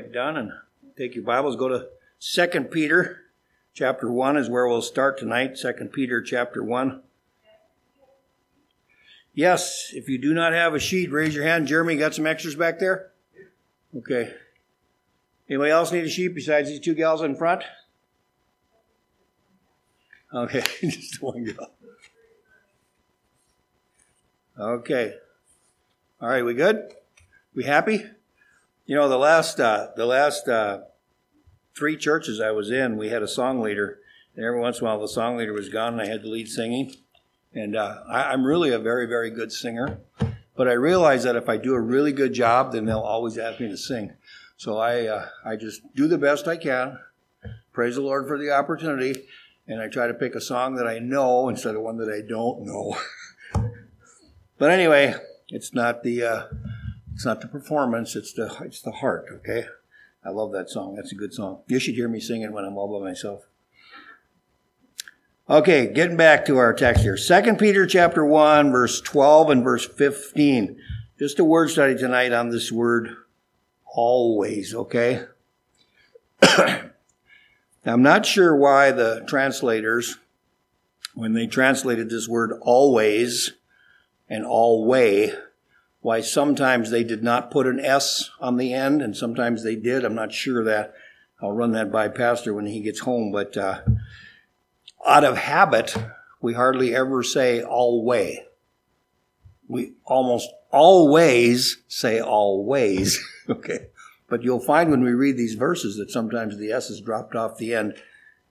Done and take your Bibles, go to Second Peter chapter 1 is where we'll start tonight. Second Peter chapter 1. Yes, if you do not have a sheet, raise your hand. Jeremy, got some extras back there? Okay. Anybody else need a sheet besides these two gals in front? Okay, just one gal. Okay. All right, we good? We happy? You know, the last uh, the last uh, three churches I was in, we had a song leader, and every once in a while the song leader was gone, and I had the lead singing. And uh, I, I'm really a very very good singer, but I realize that if I do a really good job, then they'll always ask me to sing. So I uh, I just do the best I can. Praise the Lord for the opportunity, and I try to pick a song that I know instead of one that I don't know. but anyway, it's not the uh, it's not the performance, it's the it's the heart, okay? I love that song. That's a good song. You should hear me sing it when I'm all by myself. Okay, getting back to our text here. Second Peter chapter 1, verse 12 and verse 15. Just a word study tonight on this word always, okay? I'm not sure why the translators, when they translated this word always and alway, why sometimes they did not put an S on the end and sometimes they did. I'm not sure that. I'll run that by Pastor when he gets home. But uh, out of habit, we hardly ever say alway. We almost always say always. okay. But you'll find when we read these verses that sometimes the S is dropped off the end,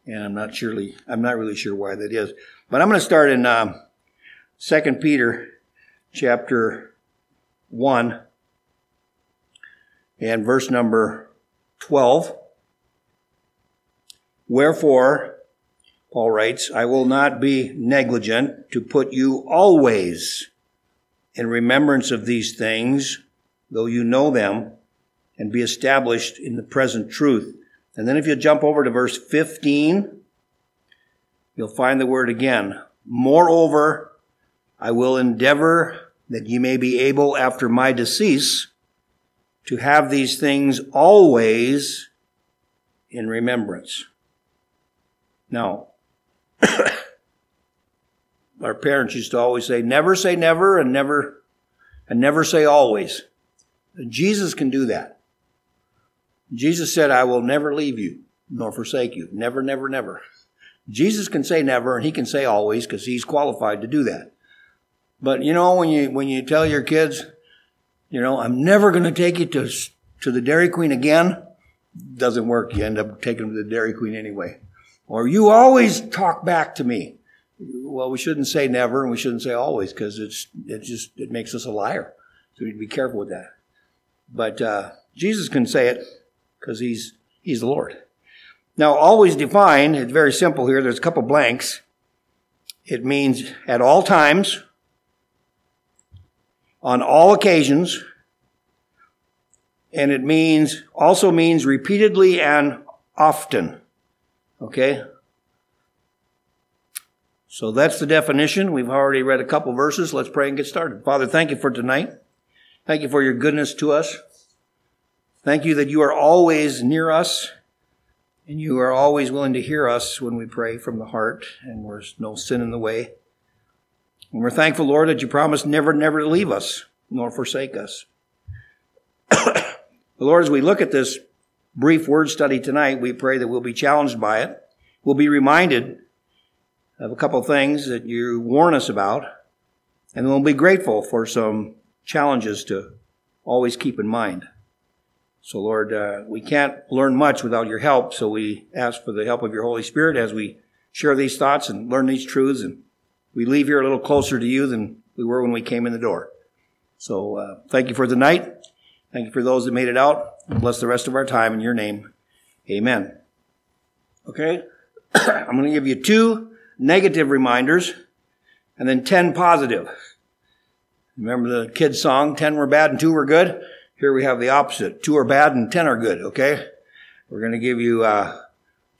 and I'm not surely I'm not really sure why that is. But I'm going to start in um, Second Peter chapter 1 and verse number 12. Wherefore, Paul writes, I will not be negligent to put you always in remembrance of these things, though you know them, and be established in the present truth. And then if you jump over to verse 15, you'll find the word again. Moreover, I will endeavor that ye may be able after my decease to have these things always in remembrance. Now, our parents used to always say, never say never and never, and never say always. Jesus can do that. Jesus said, I will never leave you nor forsake you. Never, never, never. Jesus can say never and he can say always because he's qualified to do that. But you know, when you, when you tell your kids, you know, I'm never going to take you to, to the Dairy Queen again, doesn't work. You end up taking them to the Dairy Queen anyway. Or you always talk back to me. Well, we shouldn't say never and we shouldn't say always because it's, it just, it makes us a liar. So we need to be careful with that. But, uh, Jesus can say it because he's, he's the Lord. Now, always defined, it's very simple here. There's a couple blanks. It means at all times, on all occasions, and it means, also means repeatedly and often. Okay? So that's the definition. We've already read a couple verses. Let's pray and get started. Father, thank you for tonight. Thank you for your goodness to us. Thank you that you are always near us and you are always willing to hear us when we pray from the heart and there's no sin in the way. And we're thankful, Lord, that you promised never, never to leave us nor forsake us. Lord, as we look at this brief word study tonight, we pray that we'll be challenged by it. We'll be reminded of a couple of things that you warn us about, and we'll be grateful for some challenges to always keep in mind. So, Lord, uh, we can't learn much without your help, so we ask for the help of your Holy Spirit as we share these thoughts and learn these truths and we leave here a little closer to you than we were when we came in the door. So uh, thank you for the night. Thank you for those that made it out. Bless the rest of our time in your name. Amen. Okay? I'm going to give you two negative reminders and then 10 positive. Remember the kids' song, 10 were bad and 2 were good? Here we have the opposite. 2 are bad and 10 are good, okay? We're going to give you uh,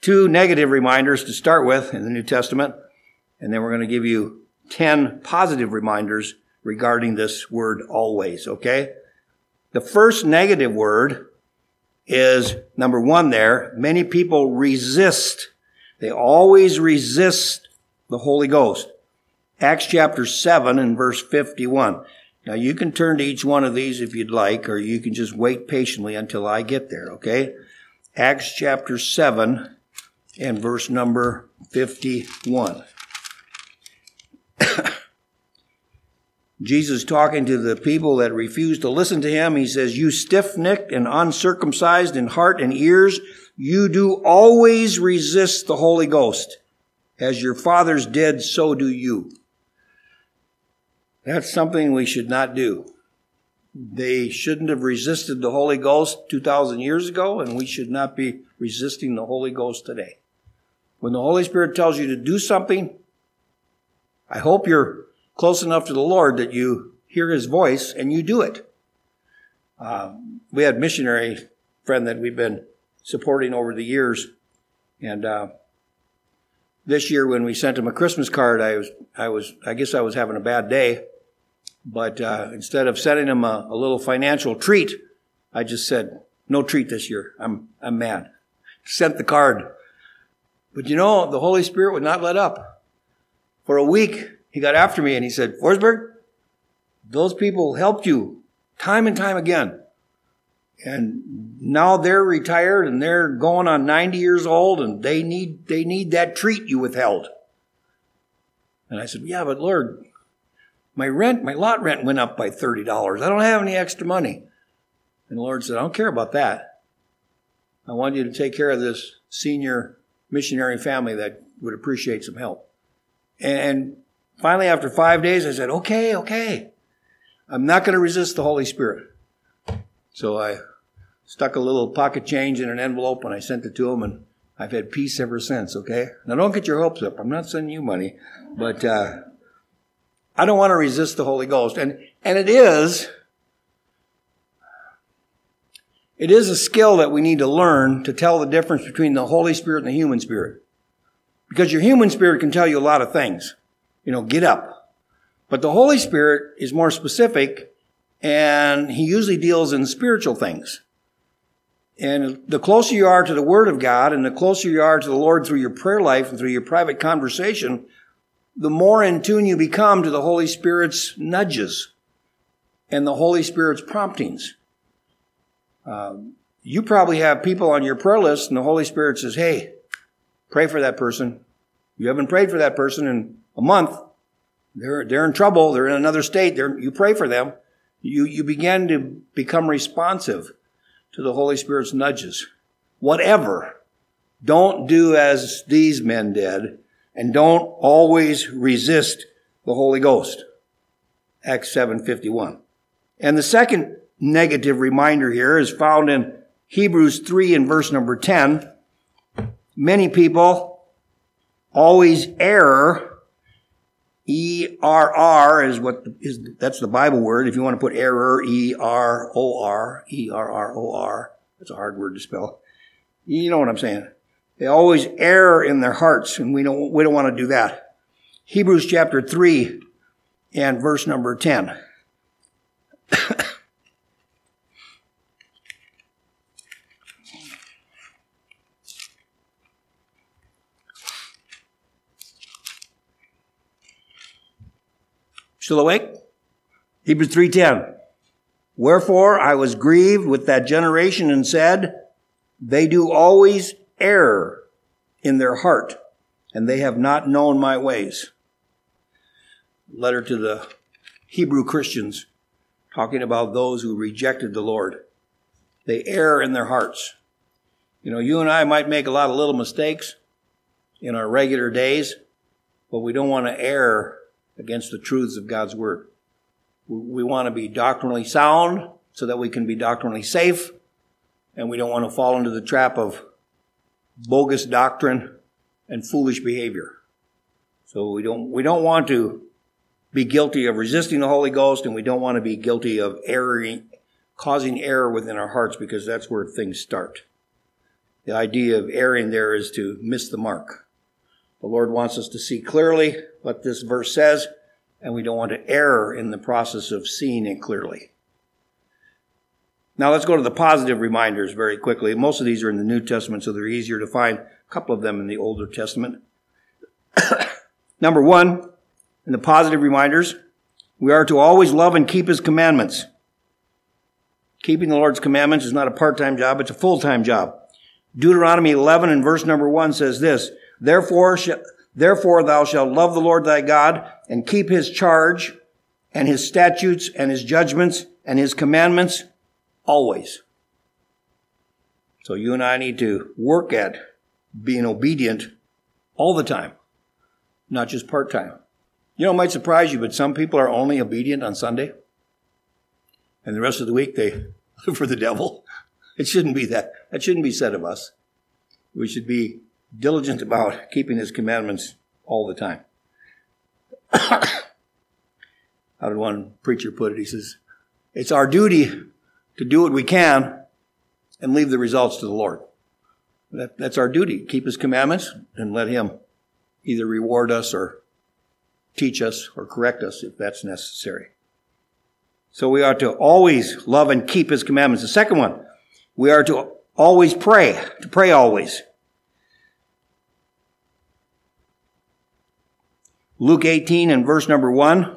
two negative reminders to start with in the New Testament and then we're going to give you 10 positive reminders regarding this word always, okay? The first negative word is number one there. Many people resist. They always resist the Holy Ghost. Acts chapter 7 and verse 51. Now you can turn to each one of these if you'd like, or you can just wait patiently until I get there, okay? Acts chapter 7 and verse number 51. Jesus talking to the people that refused to listen to him, he says, You stiff necked and uncircumcised in heart and ears, you do always resist the Holy Ghost. As your fathers did, so do you. That's something we should not do. They shouldn't have resisted the Holy Ghost 2,000 years ago, and we should not be resisting the Holy Ghost today. When the Holy Spirit tells you to do something, I hope you're close enough to the Lord that you hear His voice and you do it. Uh, we had missionary friend that we've been supporting over the years, and uh, this year when we sent him a Christmas card, I was I was I guess I was having a bad day, but uh, instead of sending him a, a little financial treat, I just said no treat this year. I'm I'm mad. Sent the card. But you know, the Holy Spirit would not let up. For a week, he got after me and he said, Forsberg, those people helped you time and time again. And now they're retired and they're going on 90 years old and they need, they need that treat you withheld. And I said, yeah, but Lord, my rent, my lot rent went up by $30. I don't have any extra money. And the Lord said, I don't care about that. I want you to take care of this senior missionary family that would appreciate some help. And finally, after five days, I said, okay, okay. I'm not going to resist the Holy Spirit. So I stuck a little pocket change in an envelope and I sent it to him and I've had peace ever since, okay? Now don't get your hopes up. I'm not sending you money, but, uh, I don't want to resist the Holy Ghost. And, and it is, it is a skill that we need to learn to tell the difference between the Holy Spirit and the human spirit. Because your human spirit can tell you a lot of things. You know, get up. But the Holy Spirit is more specific and he usually deals in spiritual things. And the closer you are to the Word of God and the closer you are to the Lord through your prayer life and through your private conversation, the more in tune you become to the Holy Spirit's nudges and the Holy Spirit's promptings. Um, you probably have people on your prayer list and the Holy Spirit says, Hey, pray for that person. You haven't prayed for that person in a month. They're, they're in trouble. They're in another state. They're, you pray for them. You, you begin to become responsive to the Holy Spirit's nudges. Whatever. Don't do as these men did and don't always resist the Holy Ghost. Acts 7:51. And the second negative reminder here is found in Hebrews 3 and verse number 10. Many people always err. E-R-R is what is, that's the Bible word. If you want to put error, E-R-O-R, E-R-R-O-R. That's a hard word to spell. You know what I'm saying. They always err in their hearts, and we don't, we don't want to do that. Hebrews chapter 3 and verse number 10. Still awake? Hebrews 3:10. Wherefore I was grieved with that generation and said, they do always err in their heart, and they have not known my ways. Letter to the Hebrew Christians talking about those who rejected the Lord. They err in their hearts. You know, you and I might make a lot of little mistakes in our regular days, but we don't want to err against the truths of God's Word. We want to be doctrinally sound so that we can be doctrinally safe, and we don't want to fall into the trap of bogus doctrine and foolish behavior. So we don't, we don't want to be guilty of resisting the Holy Ghost, and we don't want to be guilty of erring, causing error within our hearts because that's where things start. The idea of erring there is to miss the mark. The Lord wants us to see clearly what this verse says, and we don't want to err in the process of seeing it clearly. Now let's go to the positive reminders very quickly. Most of these are in the New Testament, so they're easier to find. A couple of them in the Older Testament. Number one, in the positive reminders, we are to always love and keep his commandments. Keeping the Lord's commandments is not a part-time job, it's a full-time job. Deuteronomy 11 and verse number 1 says this, Therefore, sh- therefore thou shalt love the Lord thy God and keep his charge and his statutes and his judgments and his commandments always. So you and I need to work at being obedient all the time, not just part time. You know, it might surprise you, but some people are only obedient on Sunday, and the rest of the week they live for the devil. It shouldn't be that. That shouldn't be said of us. We should be diligent about keeping his commandments all the time. How did one preacher put it? He says, It's our duty to do what we can and leave the results to the Lord. That, that's our duty. Keep his commandments and let him either reward us or teach us or correct us if that's necessary. So we are to always love and keep his commandments. The second one, we are to always pray, to pray always. Luke 18 and verse number 1.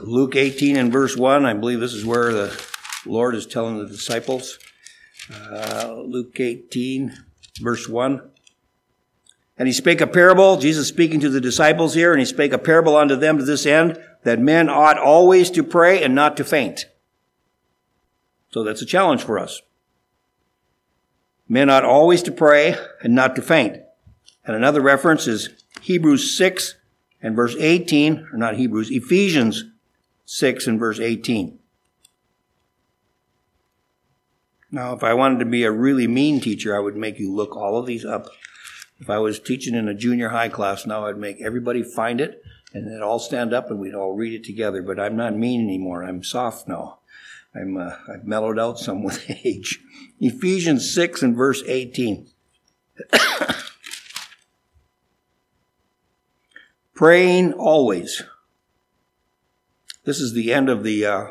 Luke 18 and verse 1, I believe this is where the Lord is telling the disciples. Uh, Luke 18, verse 1. And he spake a parable, Jesus speaking to the disciples here, and he spake a parable unto them to this end, that men ought always to pray and not to faint. So that's a challenge for us. Men ought always to pray and not to faint. And another reference is Hebrews 6 and verse 18, or not Hebrews, Ephesians 6 and verse 18. Now, if I wanted to be a really mean teacher, I would make you look all of these up. If I was teaching in a junior high class now, I'd make everybody find it and they'd all stand up and we'd all read it together. But I'm not mean anymore. I'm soft now. I'm, uh, I've mellowed out some with age. Ephesians 6 and verse 18. Praying always. This is the end of the uh,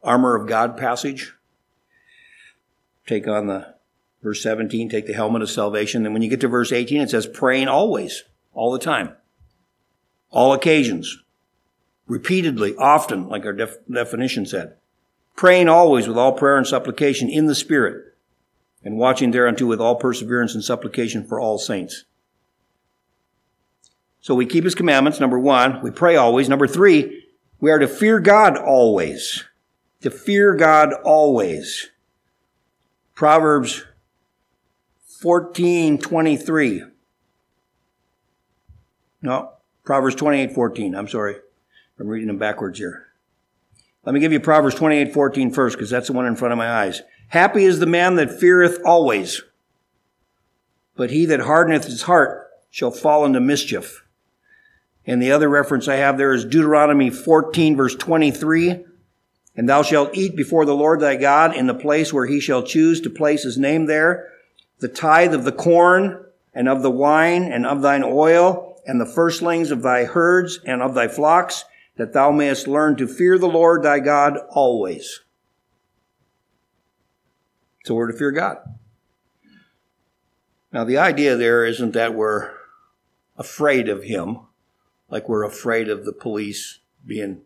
armor of God passage. Take on the verse 17, take the helmet of salvation. And when you get to verse 18, it says praying always, all the time, all occasions, repeatedly, often, like our def- definition said. Praying always with all prayer and supplication in the Spirit, and watching thereunto with all perseverance and supplication for all saints. So we keep his commandments, number one. We pray always. Number three, we are to fear God always. To fear God always. Proverbs 14, 23. No, Proverbs 28, 14. I'm sorry. I'm reading them backwards here. Let me give you Proverbs 28, 14 first, because that's the one in front of my eyes. Happy is the man that feareth always, but he that hardeneth his heart shall fall into mischief. And the other reference I have there is Deuteronomy 14 verse 23. And thou shalt eat before the Lord thy God in the place where he shall choose to place his name there, the tithe of the corn and of the wine and of thine oil and the firstlings of thy herds and of thy flocks, that thou mayest learn to fear the Lord thy God always. So we're to fear God. Now the idea there isn't that we're afraid of him like we're afraid of the police being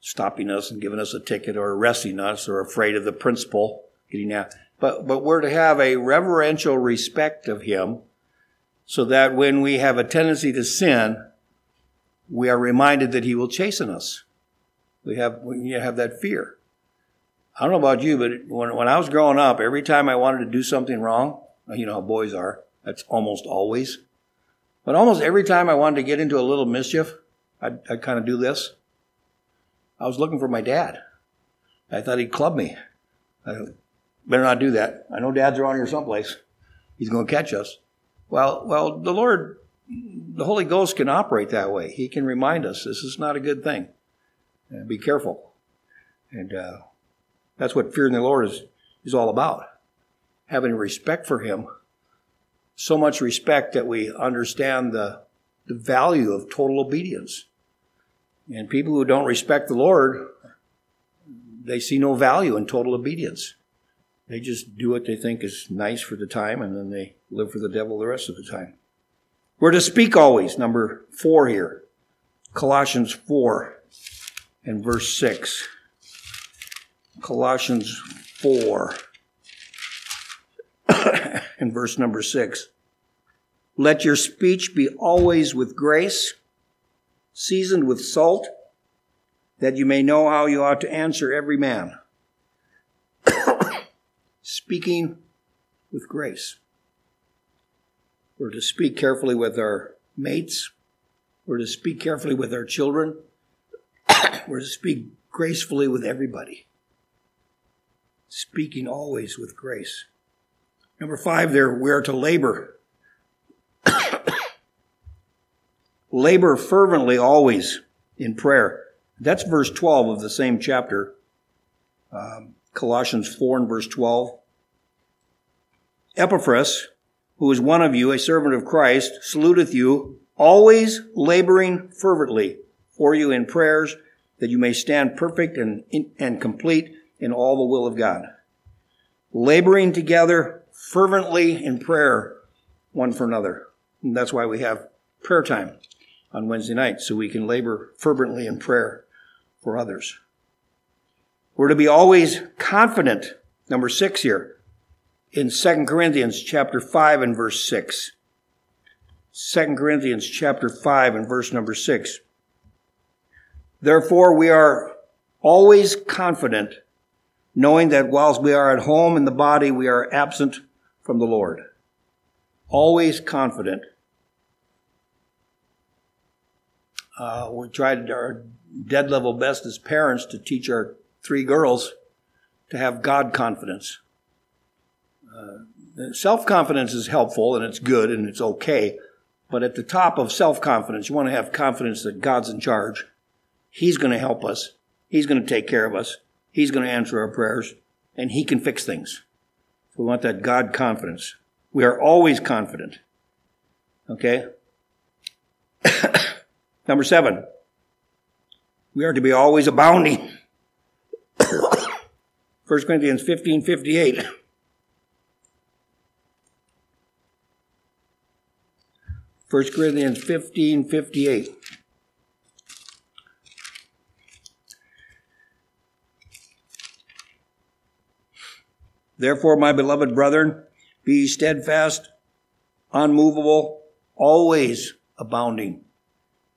stopping us and giving us a ticket or arresting us or afraid of the principal getting out. But, but we're to have a reverential respect of him so that when we have a tendency to sin, we are reminded that he will chasten us. We have, we have that fear. I don't know about you, but when, when I was growing up, every time I wanted to do something wrong, you know how boys are, that's almost always. But almost every time I wanted to get into a little mischief, I'd, I'd kind of do this. I was looking for my dad. I thought he'd club me. I better not do that. I know dad's around here someplace. He's going to catch us. Well, well, the Lord, the Holy Ghost can operate that way. He can remind us this is not a good thing. Be careful. And uh, that's what fearing the Lord is, is all about. Having respect for Him so much respect that we understand the, the value of total obedience. And people who don't respect the Lord, they see no value in total obedience. They just do what they think is nice for the time and then they live for the devil the rest of the time. We're to speak always, number four here. Colossians 4 and verse 6. Colossians 4 and verse number 6. Let your speech be always with grace, seasoned with salt, that you may know how you ought to answer every man. Speaking with grace. We're to speak carefully with our mates. We're to speak carefully with our children. We're to speak gracefully with everybody. Speaking always with grace. Number five, there, we're to labor Labor fervently always in prayer. That's verse 12 of the same chapter, um, Colossians 4 and verse 12. Epaphras, who is one of you, a servant of Christ, saluteth you, always laboring fervently for you in prayers, that you may stand perfect and, and complete in all the will of God. Laboring together fervently in prayer one for another. And that's why we have prayer time on Wednesday night, so we can labor fervently in prayer for others. We're to be always confident, number six here, in 2 Corinthians chapter 5 and verse 6. 2 Corinthians chapter 5 and verse number 6. Therefore, we are always confident, knowing that whilst we are at home in the body, we are absent from the Lord. Always confident Uh, we tried our dead level best as parents to teach our three girls to have God confidence. Uh, self confidence is helpful and it's good and it's okay, but at the top of self confidence, you want to have confidence that God's in charge. He's going to help us. He's going to take care of us. He's going to answer our prayers and He can fix things. We want that God confidence. We are always confident. Okay? Number seven, we are to be always abounding. 1 Corinthians 15 58. First Corinthians 15, 58. Therefore, my beloved brethren, be steadfast, unmovable, always abounding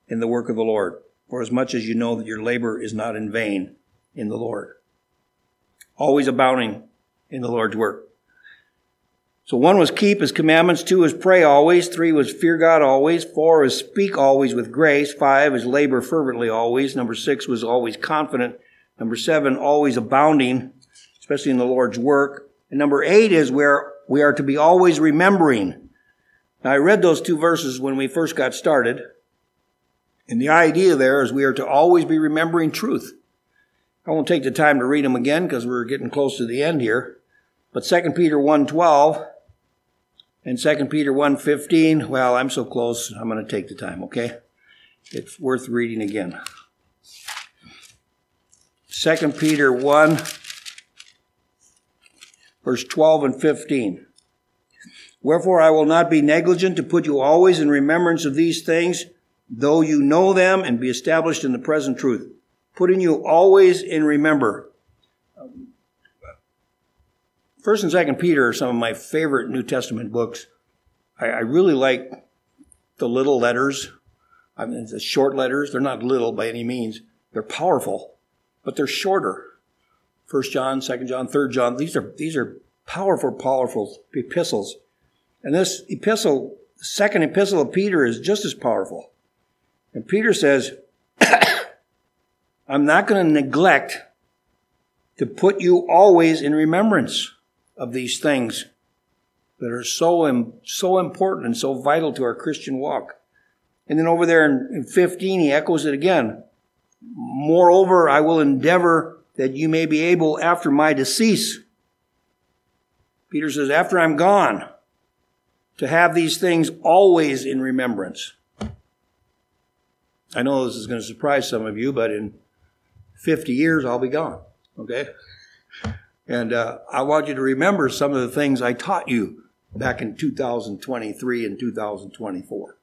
in the work of the Lord, for as much as you know that your labor is not in vain in the Lord. Always abounding in the Lord's work. So one was keep his commandments, two was pray always, three was fear God always, four was speak always with grace, five is labor fervently always, number six was always confident, number seven, always abounding, especially in the Lord's work, and number eight is where we are to be always remembering. Now I read those two verses when we first got started, and the idea there is we are to always be remembering truth. I won't take the time to read them again because we're getting close to the end here. But 2 Peter 1.12 and 2 Peter 1.15, well, I'm so close, I'm going to take the time, okay? It's worth reading again. 2 Peter 1, verse 12 and 15. Wherefore I will not be negligent to put you always in remembrance of these things, though you know them and be established in the present truth, putting you always in remember. First and Second Peter are some of my favorite New Testament books. I, I really like the little letters. I mean, the short letters. They're not little by any means. They're powerful, but they're shorter. First John, Second John, Third John. These are these are powerful, powerful epistles. And this epistle, second epistle of Peter, is just as powerful. And Peter says, I'm not going to neglect to put you always in remembrance of these things that are so, so important and so vital to our Christian walk. And then over there in, in 15, he echoes it again. Moreover, I will endeavor that you may be able after my decease. Peter says, after I'm gone, to have these things always in remembrance. I know this is going to surprise some of you, but in 50 years, I'll be gone. Okay? And uh, I want you to remember some of the things I taught you back in 2023 and 2024,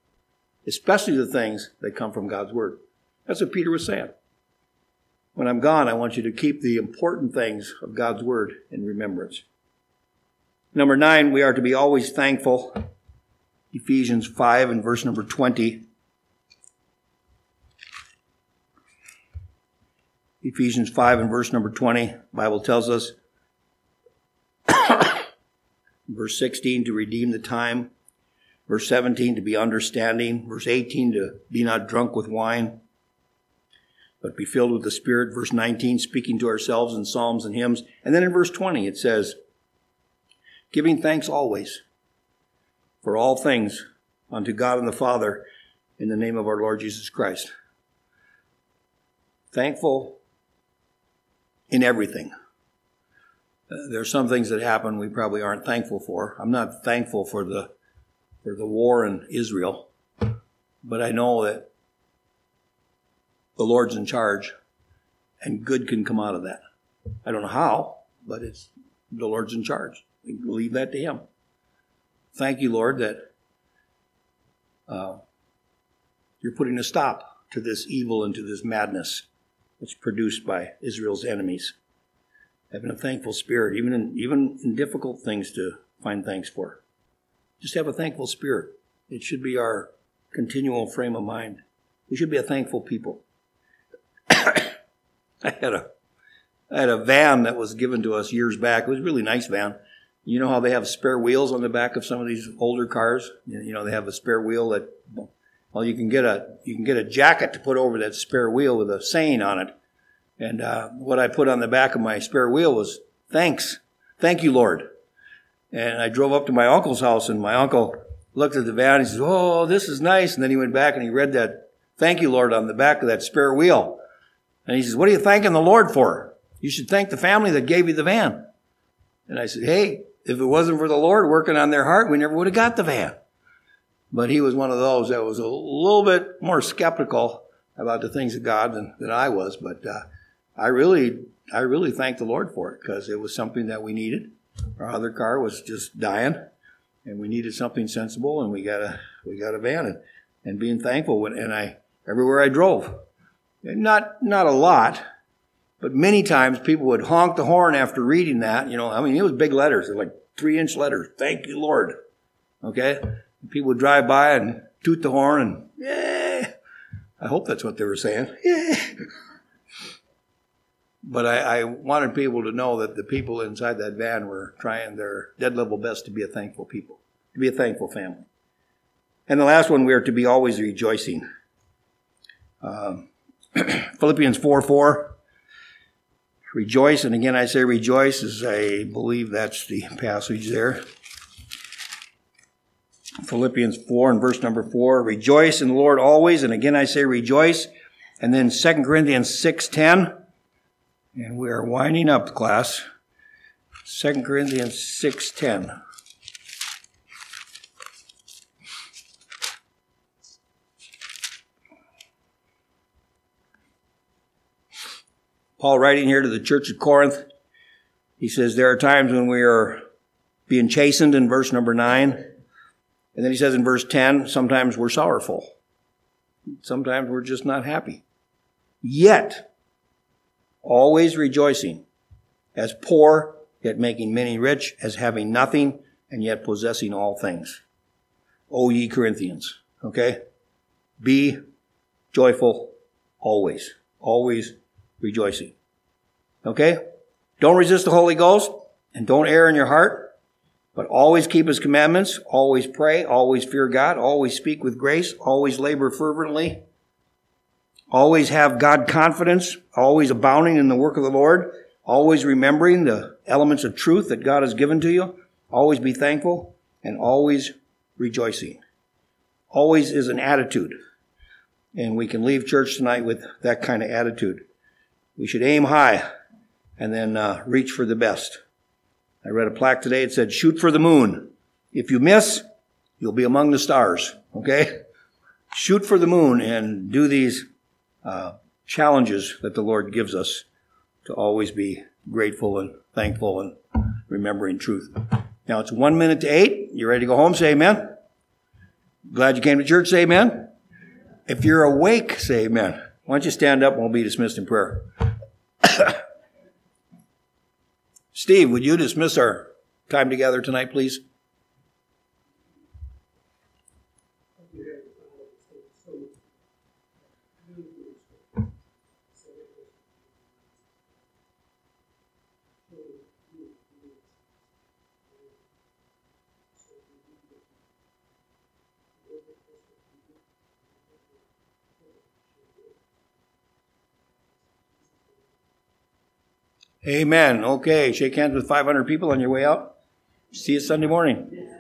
especially the things that come from God's Word. That's what Peter was saying. When I'm gone, I want you to keep the important things of God's Word in remembrance. Number nine, we are to be always thankful. Ephesians 5 and verse number 20. Ephesians 5 and verse number 20, Bible tells us, verse 16, to redeem the time. Verse 17, to be understanding. Verse 18, to be not drunk with wine, but be filled with the Spirit. Verse 19, speaking to ourselves in psalms and hymns. And then in verse 20, it says, giving thanks always for all things unto God and the Father in the name of our Lord Jesus Christ. Thankful in everything. Uh, there are some things that happen we probably aren't thankful for. I'm not thankful for the for the war in Israel, but I know that the Lord's in charge, and good can come out of that. I don't know how, but it's the Lord's in charge. We leave that to Him. Thank you, Lord, that uh, you're putting a stop to this evil and to this madness that's produced by Israel's enemies. Having a thankful spirit, even in, even in difficult things to find thanks for. Just have a thankful spirit. It should be our continual frame of mind. We should be a thankful people. I had a I had a van that was given to us years back. It was a really nice van. You know how they have spare wheels on the back of some of these older cars? You know, they have a spare wheel that well, you can get a you can get a jacket to put over that spare wheel with a saying on it. And uh, what I put on the back of my spare wheel was "Thanks, thank you, Lord." And I drove up to my uncle's house, and my uncle looked at the van. And he says, "Oh, this is nice." And then he went back and he read that "Thank you, Lord" on the back of that spare wheel. And he says, "What are you thanking the Lord for? You should thank the family that gave you the van." And I said, "Hey, if it wasn't for the Lord working on their heart, we never would have got the van." But he was one of those that was a little bit more skeptical about the things of God than, than I was. But uh, I really, I really thank the Lord for it because it was something that we needed. Our other car was just dying, and we needed something sensible, and we got a we got a van, and, and being thankful. When, and I everywhere I drove, not not a lot, but many times people would honk the horn after reading that. You know, I mean, it was big letters, like three inch letters. Thank you, Lord. Okay, people would drive by and toot the horn and yeah. I hope that's what they were saying. Yeah. But I, I, wanted people to know that the people inside that van were trying their dead level best to be a thankful people, to be a thankful family. And the last one, we are to be always rejoicing. Um, Philippians 4 4. Rejoice, and again I say rejoice, as I believe that's the passage there. Philippians 4 and verse number 4. Rejoice in the Lord always. And again I say rejoice. And then 2 Corinthians 6.10. And we are winding up, class. 2 Corinthians 6.10. Paul writing here to the church of Corinth, he says, There are times when we are being chastened in verse number 9. And then he says in verse 10, sometimes we're sorrowful. Sometimes we're just not happy. Yet, always rejoicing, as poor, yet making many rich, as having nothing, and yet possessing all things. O ye Corinthians, okay? Be joyful always, always rejoicing. Okay? Don't resist the Holy Ghost, and don't err in your heart. But always keep his commandments, always pray, always fear God, always speak with grace, always labor fervently, always have God confidence, always abounding in the work of the Lord, always remembering the elements of truth that God has given to you, always be thankful, and always rejoicing. Always is an attitude. And we can leave church tonight with that kind of attitude. We should aim high and then uh, reach for the best. I read a plaque today. It said, shoot for the moon. If you miss, you'll be among the stars. Okay? shoot for the moon and do these uh, challenges that the Lord gives us to always be grateful and thankful and remembering truth. Now it's one minute to eight. You ready to go home? Say amen. Glad you came to church. Say amen. If you're awake, say amen. Why don't you stand up and we'll be dismissed in prayer. Steve, would you dismiss our time together tonight, please? Amen. Okay, shake hands with 500 people on your way out. See you Sunday morning.